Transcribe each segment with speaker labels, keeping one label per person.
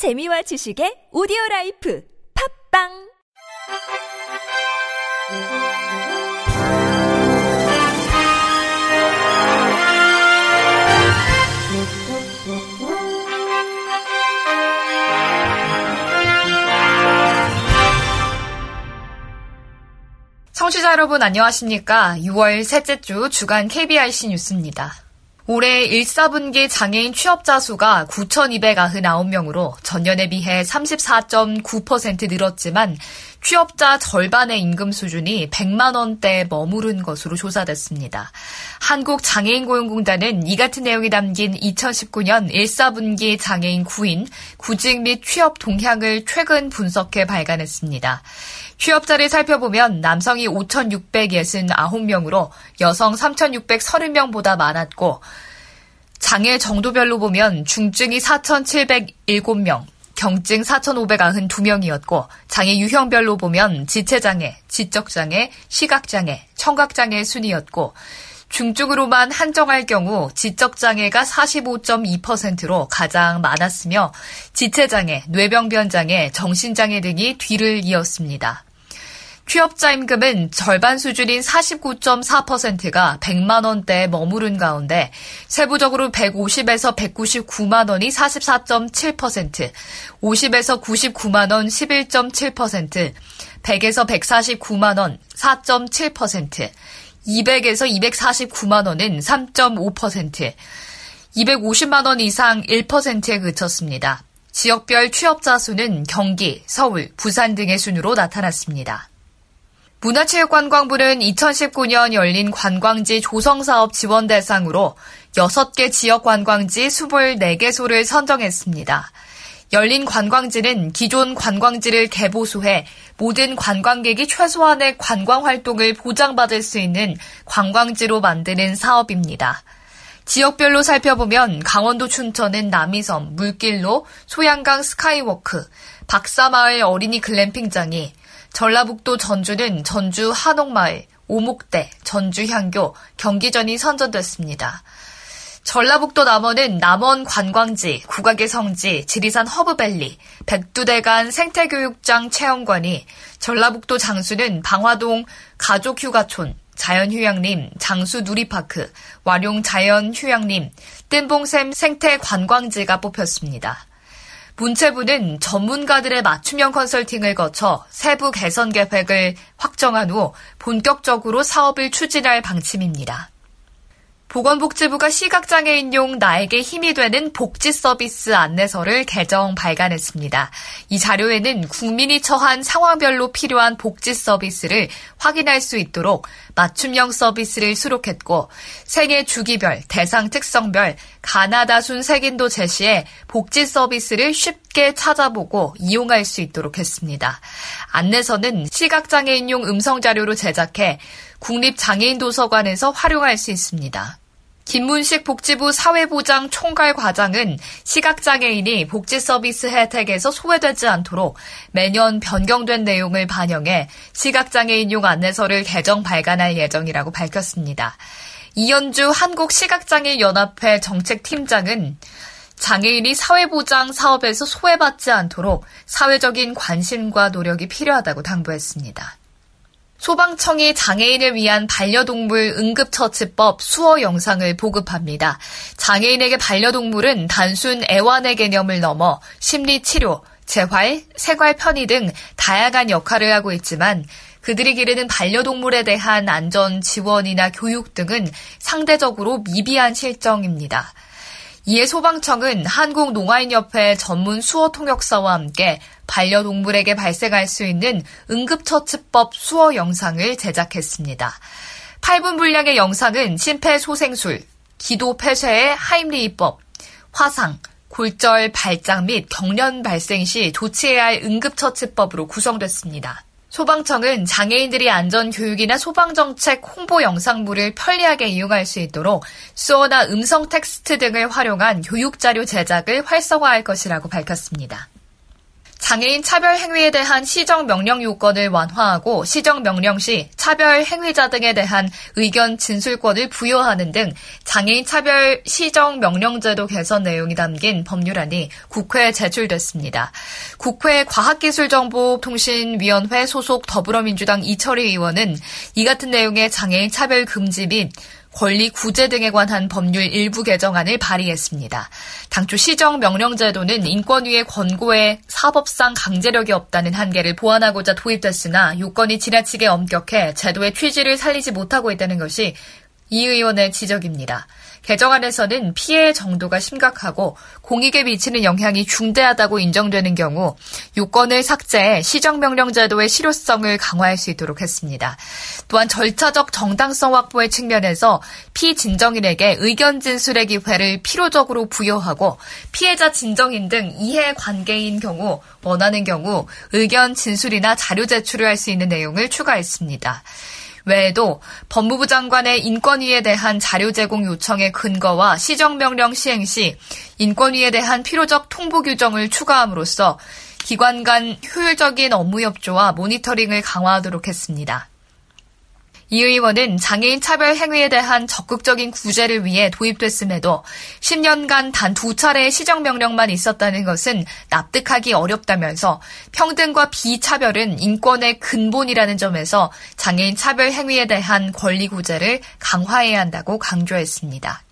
Speaker 1: 재미와 지식의 오디오 라이프 팝빵
Speaker 2: 청취자 여러분 안녕하십니까? 6월 셋째 주 주간 KBRC 뉴스입니다. 올해 1, 4분기 장애인 취업자 수가 9,299명으로 전년에 비해 34.9% 늘었지만 취업자 절반의 임금 수준이 100만 원대에 머무른 것으로 조사됐습니다. 한국장애인고용공단은 이 같은 내용이 담긴 2019년 1, 4분기 장애인 구인, 구직 및 취업 동향을 최근 분석해 발간했습니다. 취업자를 살펴보면 남성이 5,669명으로 여성 3,630명보다 많았고 장애 정도별로 보면 중증이 4,707명, 경증 4,592명이었고 장애 유형별로 보면 지체장애, 지적장애, 시각장애, 청각장애 순이었고 중증으로만 한정할 경우 지적장애가 45.2%로 가장 많았으며 지체장애, 뇌병변장애, 정신장애 등이 뒤를 이었습니다. 취업자 임금은 절반 수준인 49.4%가 100만 원대에 머무른 가운데 세부적으로 150에서 199만 원이 44.7%, 50에서 99만 원 11.7%, 100에서 149만 원 4.7%, 200에서 249만 원은 3.5%, 250만 원 이상 1%에 그쳤습니다. 지역별 취업자 수는 경기, 서울, 부산 등의 순으로 나타났습니다. 문화체육관광부는 2019년 열린 관광지 조성사업 지원 대상으로 6개 지역 관광지 24개소를 선정했습니다. 열린 관광지는 기존 관광지를 개보수해 모든 관광객이 최소한의 관광 활동을 보장받을 수 있는 관광지로 만드는 사업입니다. 지역별로 살펴보면 강원도 춘천은 남이섬, 물길로, 소양강 스카이워크, 박사마을 어린이 글램핑장이, 전라북도 전주는 전주 한옥마을, 오목대, 전주 향교, 경기전이 선정됐습니다. 전라북도 남원은 남원 관광지, 국악의 성지, 지리산 허브밸리, 백두대간 생태교육장 체험관이, 전라북도 장수는 방화동 가족휴가촌, 자연휴양림, 장수 누리파크, 와룡 자연휴양림, 뜬봉샘 생태관광지가 뽑혔습니다. 문체부는 전문가들의 맞춤형 컨설팅을 거쳐 세부 개선 계획을 확정한 후 본격적으로 사업을 추진할 방침입니다. 보건복지부가 시각장애인용 나에게 힘이 되는 복지 서비스 안내서를 개정 발간했습니다. 이 자료에는 국민이 처한 상황별로 필요한 복지 서비스를 확인할 수 있도록 맞춤형 서비스를 수록했고 생애 주기별, 대상 특성별, 가나다순 색인도 제시해 복지 서비스를 쉽게 찾아보고 이용할 수 있도록 했습니다. 안내서는 시각장애인용 음성자료로 제작해 국립장애인 도서관에서 활용할 수 있습니다. 김문식 복지부 사회보장 총괄 과장은 시각장애인이 복지 서비스 혜택에서 소외되지 않도록 매년 변경된 내용을 반영해 시각장애인용 안내서를 개정 발간할 예정이라고 밝혔습니다. 이현주 한국시각장애연합회 정책팀장은 장애인이 사회보장 사업에서 소외받지 않도록 사회적인 관심과 노력이 필요하다고 당부했습니다. 소방청이 장애인을 위한 반려동물 응급처치법 수어 영상을 보급합니다. 장애인에게 반려동물은 단순 애완의 개념을 넘어 심리치료, 재활, 생활 편의 등 다양한 역할을 하고 있지만 그들이 기르는 반려동물에 대한 안전 지원이나 교육 등은 상대적으로 미비한 실정입니다. 이에 소방청은 한국농아인협회 전문 수어 통역사와 함께 반려동물에게 발생할 수 있는 응급처치법 수어 영상을 제작했습니다. 8분 분량의 영상은 심폐소생술, 기도 폐쇄의 하임리히법, 화상, 골절 발작 및 경련 발생 시 조치해야 할 응급처치법으로 구성됐습니다. 소방청은 장애인들이 안전교육이나 소방정책 홍보 영상물을 편리하게 이용할 수 있도록 수어나 음성 텍스트 등을 활용한 교육자료 제작을 활성화할 것이라고 밝혔습니다. 장애인 차별 행위에 대한 시정 명령 요건을 완화하고 시정 명령 시 차별 행위자 등에 대한 의견 진술권을 부여하는 등 장애인 차별 시정 명령제도 개선 내용이 담긴 법률안이 국회에 제출됐습니다. 국회 과학기술정보통신위원회 소속 더불어민주당 이철희 의원은 이 같은 내용의 장애인 차별 금지 및 권리 구제 등에 관한 법률 일부 개정안을 발의했습니다. 당초 시정 명령제도는 인권위의 권고에 사법상 강제력이 없다는 한계를 보완하고자 도입됐으나 요건이 지나치게 엄격해 제도의 취지를 살리지 못하고 있다는 것이 이 의원의 지적입니다. 개정안에서는 피해의 정도가 심각하고 공익에 미치는 영향이 중대하다고 인정되는 경우 요건을 삭제해 시정명령제도의 실효성을 강화할 수 있도록 했습니다. 또한 절차적 정당성 확보의 측면에서 피진정인에게 의견 진술의 기회를 필요적으로 부여하고 피해자 진정인 등 이해 관계인 경우 원하는 경우 의견 진술이나 자료 제출을 할 수 있는 내용을 추가했습니다. 외에도 법무부 장관의 인권위에 대한 자료 제공 요청의 근거와 시정명령 시행 시 인권위에 대한 필요적 통보 규정을 추가함으로써 기관 간 효율적인 업무 협조와 모니터링을 강화하도록 했습니다. 이 의원은 장애인 차별 행위에 대한 적극적인 구제를 위해 도입됐음에도 10년간 단 두 차례의 시정명령만 있었다는 것은 납득하기 어렵다면서 평등과 비차별은 인권의 근본이라는 점에서 장애인 차별 행위에 대한 권리 구제를 강화해야 한다고 강조했습니다.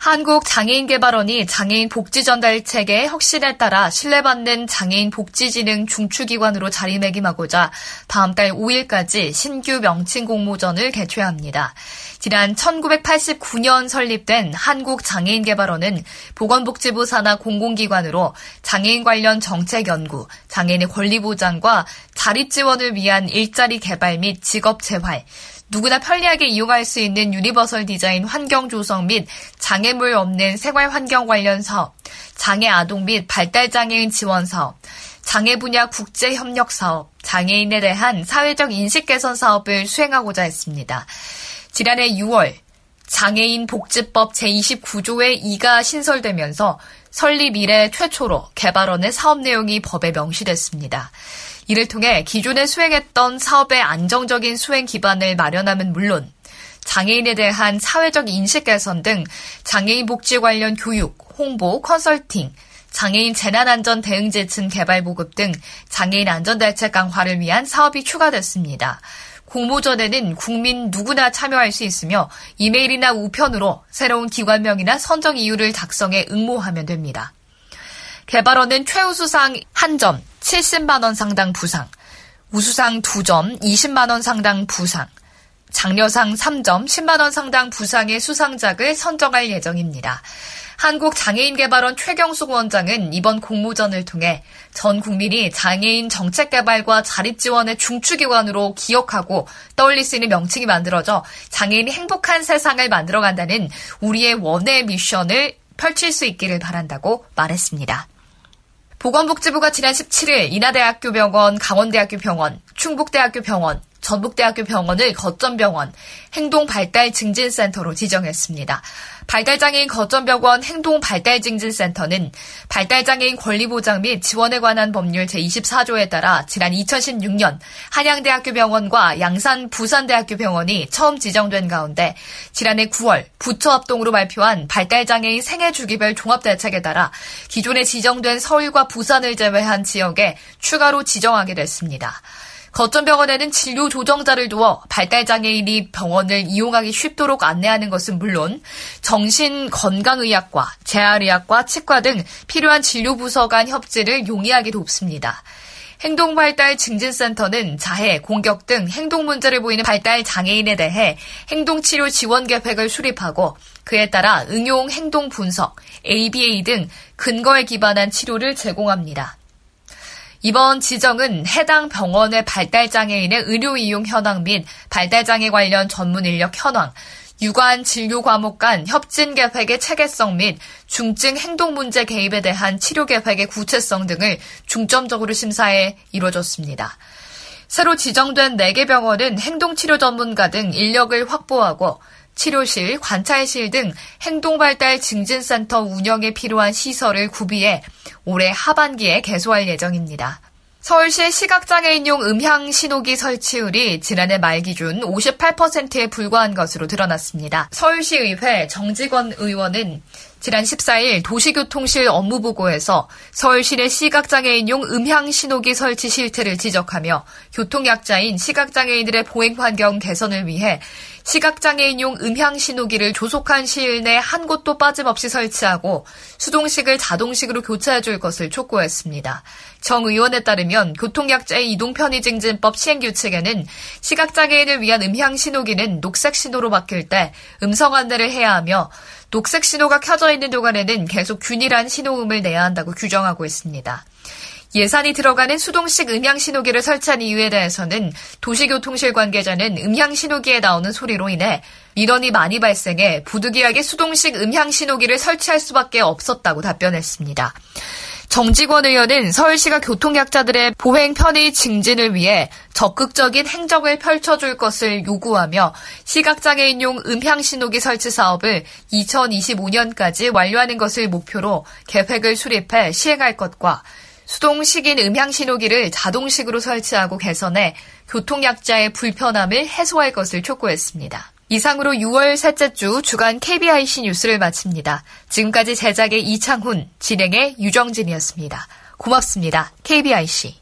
Speaker 2: 한국장애인개발원이 장애인 복지전달 체계의 혁신에 따라 신뢰받는 장애인 복지진흥 중추기관으로 자리매김하고자 다음 달 5일까지 신규 명칭 공모전을 개최합니다. 지난 1989년 설립된 한국장애인개발원은 보건복지부 산하 공공기관으로 장애인 관련 정책 연구, 장애인의 권리 보장과 자립 지원을 위한 일자리 개발 및 직업 재활, 누구나 편리하게 이용할 수 있는 유니버설 디자인 환경 조성 및 장애물 없는 생활 환경 관련 사업, 장애 아동 및 발달 장애인 지원 사업, 장애 분야 국제 협력 사업, 장애인에 대한 사회적 인식 개선 사업을 수행하고자 했습니다. 지난해 6월 장애인 복지법 제29조의 2가 신설되면서 설립 이래 최초로 개발원의 사업 내용이 법에 명시됐습니다. 이를 통해 기존에 수행했던 사업의 안정적인 수행 기반을 마련함은 물론 장애인에 대한 사회적 인식 개선 등 장애인 복지 관련 교육, 홍보, 컨설팅, 장애인 재난안전 대응재층 개발 보급 등 장애인 안전대책 강화를 위한 사업이 추가됐습니다. 공모전에는 국민 누구나 참여할 수 있으며 이메일이나 우편으로 새로운 기관명이나 선정 이유를 작성해 응모하면 됩니다. 개발원은 최우수상 1점 70만원 상당 부상, 우수상 2점 20만원 상당 부상, 장려상 3점 10만원 상당 부상의 수상작을 선정할 예정입니다. 한국장애인개발원 최경숙 원장은 이번 공모전을 통해 전 국민이 장애인 정책개발과 자립지원의 중추기관으로 기억하고 떠올릴 수 있는 명칭이 만들어져 장애인이 행복한 세상을 만들어간다는 우리의 원의 미션을 펼칠 수 있기를 바란다고 말했습니다. 보건복지부가 지난 17일 인하대학교 병원, 강원대학교 병원, 충북대학교 병원, 전북대학교 병원을 거점병원, 행동발달증진센터로 지정했습니다. 발달장애인 거점병원 행동발달증진센터는 발달장애인 권리보장 및 지원에 관한 법률 제24조에 따라 지난 2016년 한양대학교 병원과 양산 부산대학교 병원이 처음 지정된 가운데 지난해 9월 부처 합동으로 발표한 발달장애인 생애 주기별 종합대책에 따라 기존에 지정된 서울과 부산을 제외한 지역에 추가로 지정하게 됐습니다. 거점병원에는 진료 조정자를 두어 발달장애인이 병원을 이용하기 쉽도록 안내하는 것은 물론 정신건강의학과, 재활의학과, 치과 등 필요한 진료부서 간 협진을 용이하게 돕습니다. 행동발달 증진센터는 자해, 공격 등 행동 문제를 보이는 발달 장애인에 대해 행동치료 지원 계획을 수립하고 그에 따라 응용 행동 분석, ABA 등 근거에 기반한 치료를 제공합니다. 이번 지정은 해당 병원의 발달장애인의 의료 이용 현황 및 발달장애 관련 전문 인력 현황, 유관 진료 과목 간 협진 계획의 체계성 및 중증 행동 문제 개입에 대한 치료 계획의 구체성 등을 중점적으로 심사해 이루어졌습니다. 새로 지정된 4개 병원은 행동치료 전문가 등 인력을 확보하고 치료실, 관찰실 등 행동발달 증진센터 운영에 필요한 시설을 구비해 올해 하반기에 개소할 예정입니다. 서울시 시각장애인용 음향 신호기 설치율이 지난해 말 기준 58%에 불과한 것으로 드러났습니다. 서울시의회 정직원 의원은 지난 14일 도시교통실 업무보고에서 서울시내 시각장애인용 음향신호기 설치 실태를 지적하며 교통약자인 시각장애인들의 보행환경 개선을 위해 시각장애인용 음향신호기를 조속한 시일 내 한 곳도 빠짐없이 설치하고 수동식을 자동식으로 교체해줄 것을 촉구했습니다. 정 의원에 따르면 교통약자의 이동편의증진법 시행규칙에는 시각장애인을 위한 음향신호기는 녹색신호로 바뀔 때 음성 안내를 해야 하며 녹색 신호가 켜져 있는 동안에는 계속 균일한 신호음을 내야 한다고 규정하고 있습니다. 예산이 들어가는 수동식 음향 신호기를 설치한 이유에 대해서는 도시교통실 관계자는 음향 신호기에 나오는 소리로 인해 민원이 많이 발생해 부득이하게 수동식 음향 신호기를 설치할 수밖에 없었다고 답변했습니다. 정직원 의원은 서울시가 교통약자들의 보행 편의 증진을 위해 적극적인 행정을 펼쳐줄 것을 요구하며 시각장애인용 음향신호기 설치 사업을 2025년까지 완료하는 것을 목표로 계획을 수립해 시행할 것과 수동식인 음향신호기를 자동식으로 설치하고 개선해 교통약자의 불편함을 해소할 것을 촉구했습니다. 이상으로 6월 셋째 주 주간 KBIC 뉴스를 마칩니다. 지금까지 제작의 이창훈, 진행의 유정진이었습니다. 고맙습니다. KBIC.